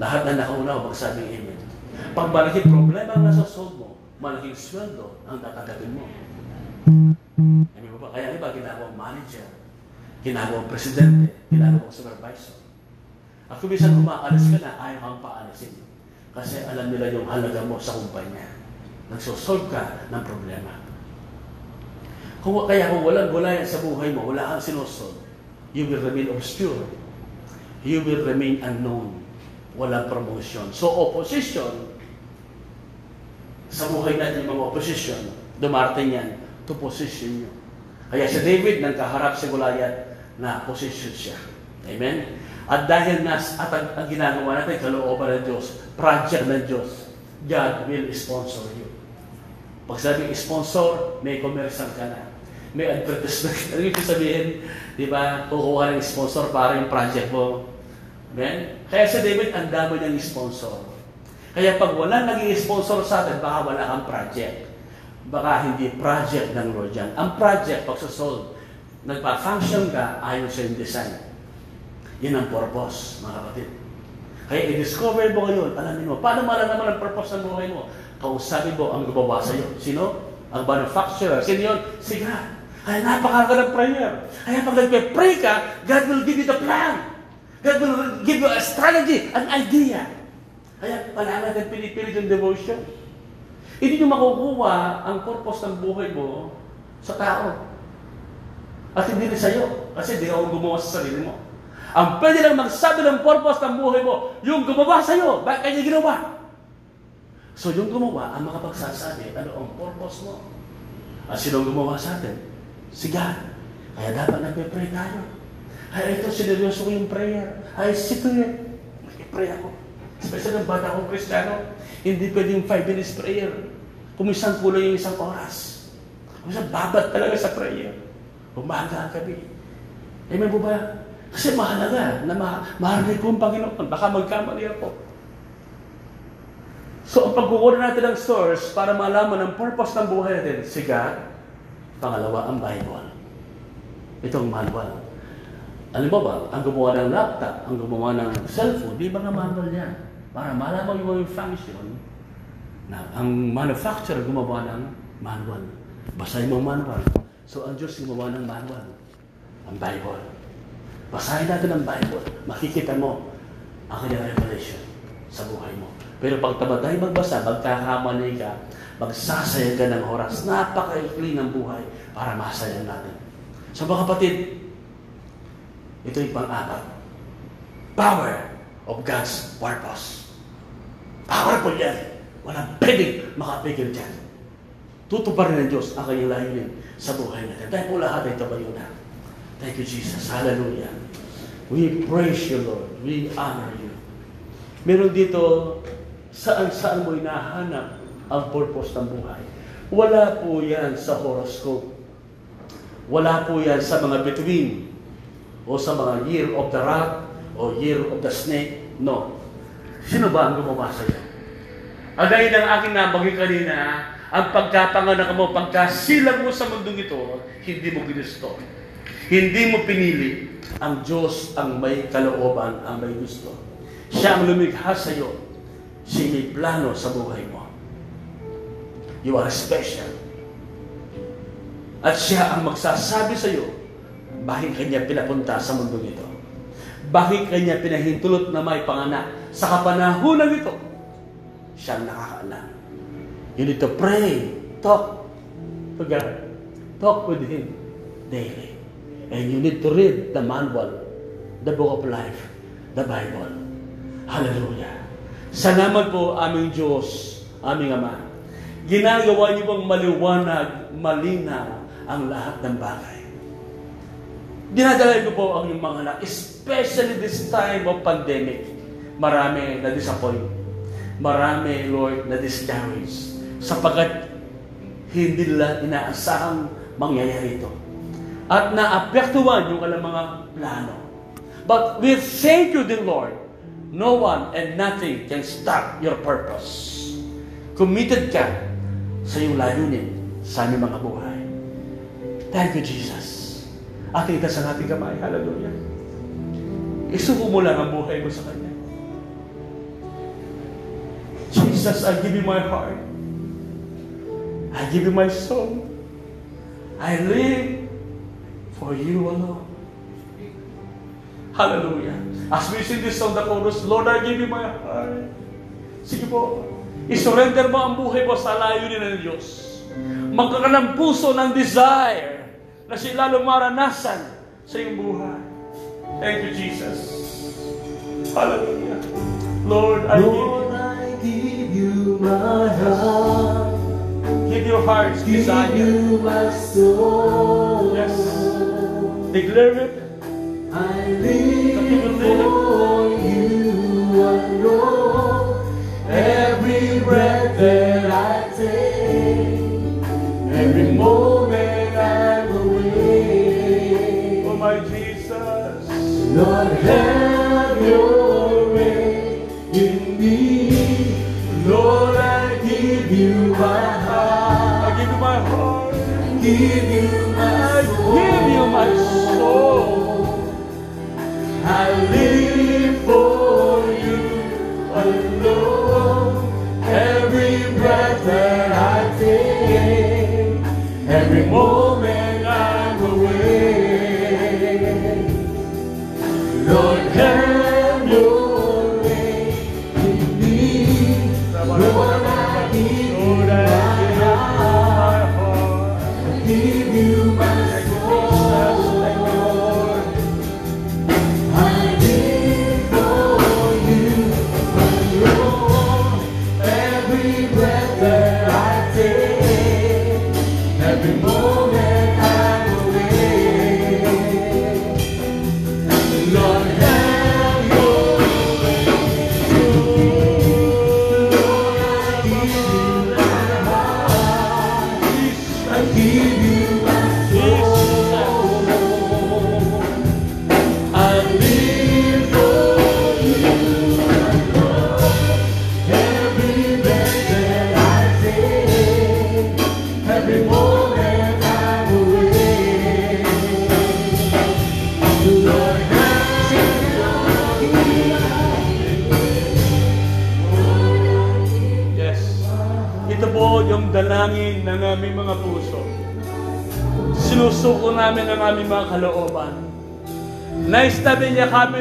Lahat na nakaunaw, magsabing amen. Pag malaking problema ang nasa solve mo, malaking sweldo ang tatanggapin mo. Ano ba? Kaya iba, ginagawang manager, ginagawang presidente, ginagawang supervisor. At kung minsan umaalis ka na, ayaw kang paalisin. Kasi alam nila yung halaga mo sa kumpanya. Nagsosolve ka ng problema. Kung, kaya kung walang gulayan sa buhay mo, wala kang sinusolve, you will remain obscure. You will remain unknown. Walang promotion. So opposition, sa buhay natin mga opposition, dumarating yan to position you. Kaya si David, nagkaharap si Goliath na position siya. Amen? At dahil nas, at ang, ang ginagawa natin, kalooban ng Diyos, project ng Diyos, God will sponsor you. Pag sabing sponsor, may commercial ka na. May advertisement. Ano yung sabihin? Di ba? Kukuha ng sponsor para yung project mo. Amen? Kaya si David, ang dami niyang sponsor. Kaya pag wala naging sponsor sa atin, baka wala kang project. Baka hindi project ng Lord yan. Ang project, pag solve, nagpa-function ka, ayon sa yung design. Yan ang purpose, mga kapatid. Kaya i-discover mo ngayon, alamin mo, paano malalaman ang purpose ng buhay mo? Kausapin mo ang gumawa sa. Sino? Ang manufacturer. Sino yun? Si God. Kaya napakalaga ng prayer. Kaya pag nagpe-pray ka, God will give you the plan. God will give you a strategy, an idea. Kaya palala natin pinipilit yung devotion. Hindi nyo makukuha ang purpose ng buhay mo sa tao. At hindi rin sa'yo. Kasi hindi ako gumawa sa sarili mo. Ang pwede lang magsabi ng purpose ng buhay mo, yung gumawa sa'yo. Bakit kanya ginawa? So yung gumawa, ang makapagsasabi, ano ang purpose mo? At sino gumawa sa atin? Si God. Kaya dapat nagpe-pray tayo. Ay, ito, sineryoso ko yung prayer. Ay, sito yun. Nag-pray ako. Especially ng bata akong kristyano. Hindi pwedeng 5 minutes prayer. Kung isang kulang yung isang oras. Kung isang babat talaga sa prayer. Umaga gabi. Amen po ba? Kasi mahalaga na ma maharinig ko ang Panginoon. Baka magkamali ako. So, ang pagkukuha natin ng source para malaman ang purpose ng buhay natin, si God, pangalawa, ang Bible. Itong manual. Alam mo ba, ang gumawa ng laptop, ang gumawa ng cellphone, di ba nga manual yan? Para malaman yung function na ang manufacturer gumawa ng manual. Basahin mo ang manual. So, ang Diyos gumawa ng manual. Ang Bible. Basahin natin ang Bible. Makikita mo ang kanyang revelation sa buhay mo. Pero pag tamatay magbasa, magkakamali ka, magsasayang ka ng oras, napakaikli ng buhay para masayang natin. So mga kapatid, ito yung pang-apat. Power of God's purpose. Powerful yan. Walang pwedeng makapigil dyan. Tutuparin ng Diyos ang kanyang layunin sa buhay natin. Dahil po lahat ay tabayo na. Thank you, Jesus. Hallelujah. We praise you, Lord. We honor you. Meron dito, saan-saan mo hinahanap ang purpose ng buhay. Wala po yan sa horoscope. Wala po yan sa mga between o sa mga year of the rat o year of the snake. No. Sino ba ang gumawa sa iyo? Agay ng aking nabagay kanina, ang pagkapanganak mo, pagkasilang mo sa mundong ito, hindi mo ginusto. Hindi mo pinili. Ang Diyos ang may kalooban, ang may gusto. Siya ang lumikha sa iyo. Siya may plano sa buhay mo. You are special. At siya ang magsasabi sa iyo, bakit kanya pinapunta sa mundong ito? Bakit kanya pinahintulot na may panganak? Sa kapanahunan ito, siya nakakaalam. You need to pray, talk to God, talk with Him daily. And you need to read the manual, the book of life, the Bible. Hallelujah. Salamat po aming Diyos, aming Ama. Ginagawa niyo bang maliwanag, malinaw ang lahat ng bagay. Dinadala ko po ang inyong mga anak, especially this time of pandemic. Marami na disappoint. Marami, Lord, na discourage. Sapagkat hindi nila inaasahang mangyayari ito. At naapektuhan yung kanilang mga plano. But we thank you, dear Lord, no one and nothing can stop your purpose. Committed ka sa iyong layunin sa aming mga buhay. Thank you, Jesus. Aking ka sa ating kamay. Hallelujah. Isuko mo lang ang buhay mo sa Kanya. Jesus, I give you my heart. I give you my soul. I live for you alone. Hallelujah. As we sing this song, the chorus, Lord, I give you my heart. Sige po, isurrender mo ang buhay mo sa layunin ng Diyos. Magkakalang puso ng desire na sila lumaranasan sa iyong buhay. Thank you, Jesus. Hallelujah. Lord, I give you. Lord, I give you my heart, Give your heart's give desire. you my soul. Yes. Declare it. I live for you alone. Every breath that I take, every moment I'm awake. Oh my Jesus. Lord, have your way in me. Lord, I give you my I heart, give you my heart. give you my I soul. give you my soul. I live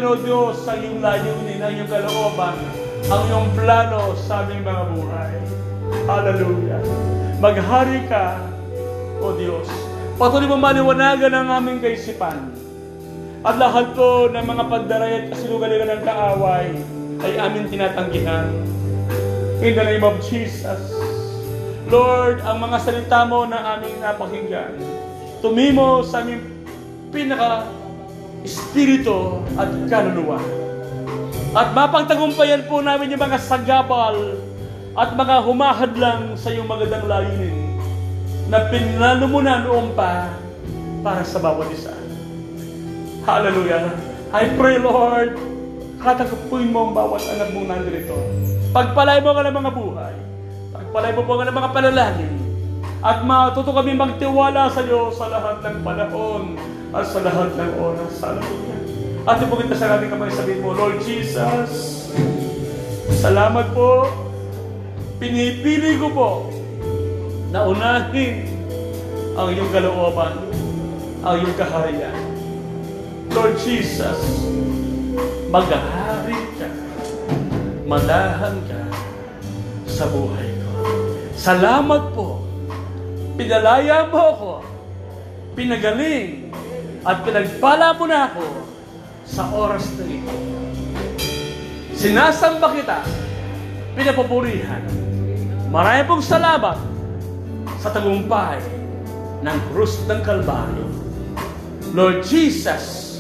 O Diyos, ang iyong layunin, ang iyong kalooban, ang iyong plano sa aming mga buhay. Hallelujah. Maghari ka, O Diyos. Patuloy mo maliwanagan ang aming kaisipan. At lahat po ng mga pagdaray at kasilugalingan ng kaaway ay aming tinatanggihan. In the name of Jesus. Lord, ang mga salita mo na aming napakinggan, tumimo sa aming pinaka espiritu at kaluluwa. At mapagtagumpayan po namin yung mga sagabal at mga humahadlang sa iyong magandang layunin na pinlano mo na noon pa para sa bawat isa. Hallelujah. I pray, Lord, katanggapin mo ang bawat anak mong nandito. Pagpalay mo ka ng mga buhay. Pagpalay mo po ka ng mga panalangin. At matuto kami magtiwala sa iyo sa lahat ng panahon at sa lahat ng oras. Hallelujah. At ipugit na sa ating kamay sabihin mo, Lord Jesus, salamat po. Pinipili ko po na unahin ang iyong kalooban, ang iyong kaharian. Lord Jesus, maghahari ka, madahan ka sa buhay ko. Salamat po. Pinalaya mo ako, pinagaling, at pinagpala mo na ako sa oras na ito. Sinasamba kita, pinapupurihan. Marami pong salamat sa tagumpay ng krus ng Kalbaryo. Lord Jesus,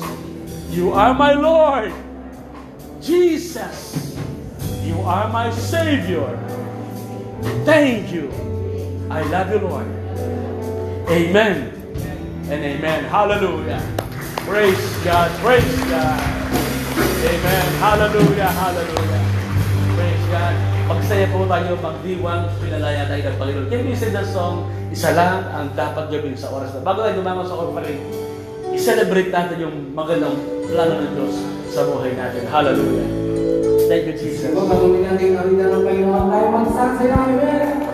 You are my Lord. Jesus, You are my Savior. Thank you. I love you, Lord. Amen and amen. Hallelujah. Praise God. Praise God. Amen. Hallelujah. Hallelujah. Praise God. Magsaya po tayo, magdiwang, pinalaya tayo ng Panginoon. Can we sing the song, isa lang ang dapat gawin sa oras na. Bago tayo dumangon sa offering, i-celebrate natin yung magandang plano ng Diyos sa buhay natin. Hallelujah. Thank you, Jesus. Kung patuloy natin ang ng Panginoon tayo magsasalangin.